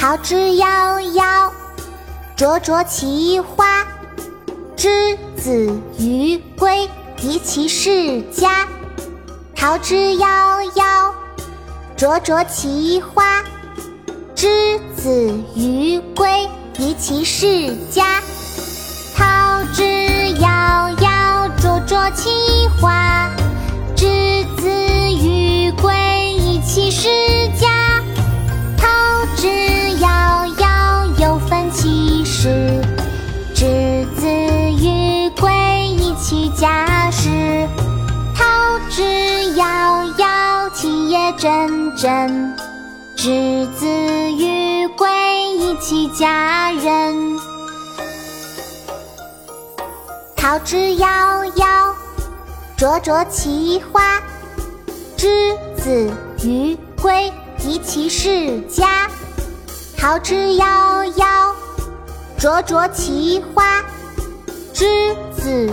桃之夭夭，灼灼其花。之子于归，宜其室家。桃之夭夭，灼灼其花。之子于归，宜其室家。家。事。桃之夭夭，其叶蓁蓁。之子于归，宜其家。人。桃之夭夭，灼灼其花。之子于归，宜其室家。桃之夭夭，灼灼其花。之子